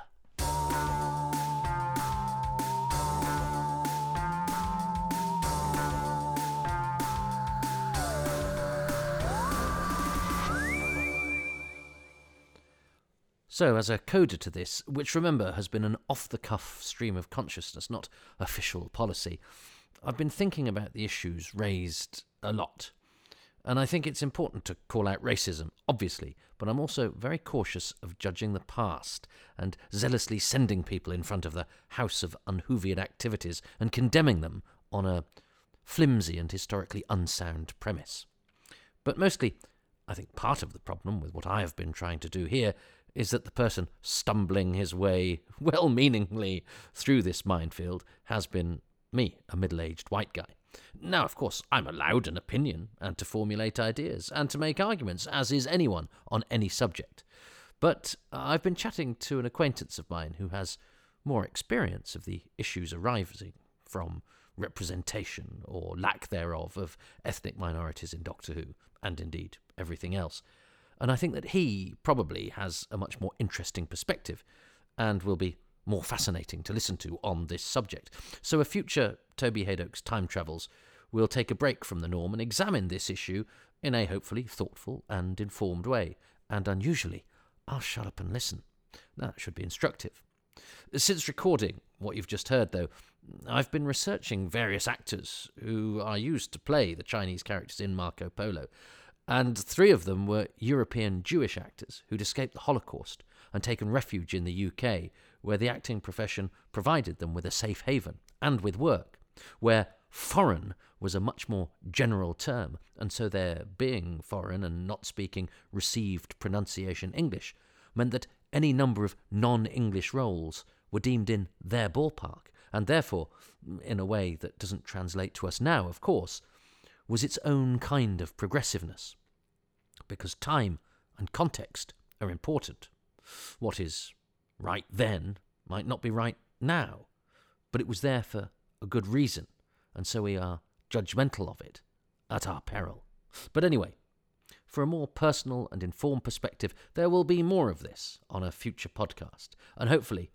So, as a coda to this, which remember has been an off the cuff stream of consciousness, not official policy, I've been thinking about the issues raised a lot. And I think it's important to call out racism, obviously, but I'm also very cautious of judging the past and zealously sending people in front of the house of un-Whovian activities and condemning them on a flimsy and historically unsound premise. But mostly, I think part of the problem with what I have been trying to do here is that the person stumbling his way well meaningly through this minefield has been me, a middle aged white guy. Now, of course, I'm allowed an opinion and to formulate ideas and to make arguments, as is anyone on any subject. But I've been chatting to an acquaintance of mine who has more experience of the issues arising from representation or lack thereof of ethnic minorities in Doctor Who, and indeed everything else. And I think that he probably has a much more interesting perspective and will be more fascinating to listen to on this subject. So, a future Toby Hadoke's Time Travels will take a break from the norm and examine this issue in a hopefully thoughtful and informed way. And unusually, I'll shut up and listen. That should be instructive. Since recording what you've just heard, though, I've been researching various actors who are used to play the Chinese characters in Marco Polo, and three of them were European Jewish actors who'd escaped the Holocaust and taken refuge in the UK, where the acting profession provided them with a safe haven and with work, where foreign was a much more general term, and so their being foreign and not speaking received pronunciation English meant that any number of non English roles were deemed in their ballpark, and therefore, in a way that doesn't translate to us now, of course, was its own kind of progressiveness because time and context are important. What is right then might not be right now, but it was there for a good reason, and so we are judgmental of it at our peril. But anyway, for a more personal and informed perspective, there will be more of this on a future podcast, and hopefully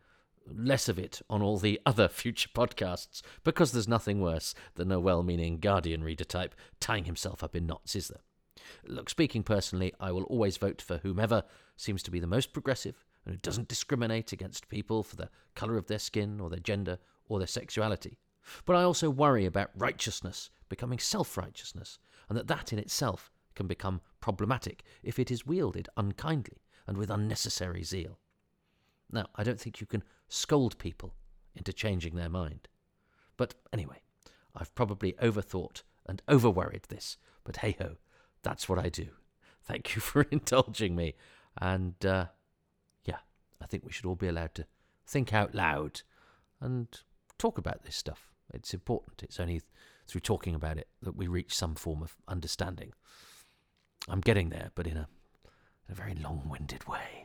less of it on all the other future podcasts, because there's nothing worse than a well meaning Guardian reader type tying himself up in knots, is there? Look, speaking personally, I will always vote for whomever seems to be the most progressive and who doesn't discriminate against people for the colour of their skin or their gender or their sexuality. But I also worry about righteousness becoming self righteousness, and that that in itself can become problematic if it is wielded unkindly and with unnecessary zeal. Now, I don't think you can scold people into changing their mind. But anyway, I've probably overthought and overworried this, but hey ho, that's what I do. Thank you for indulging me. And uh, yeah, I think we should all be allowed to think out loud and talk about this stuff. It's important. It's only through talking about it that we reach some form of understanding. I'm getting there, but in a, in a very long winded way.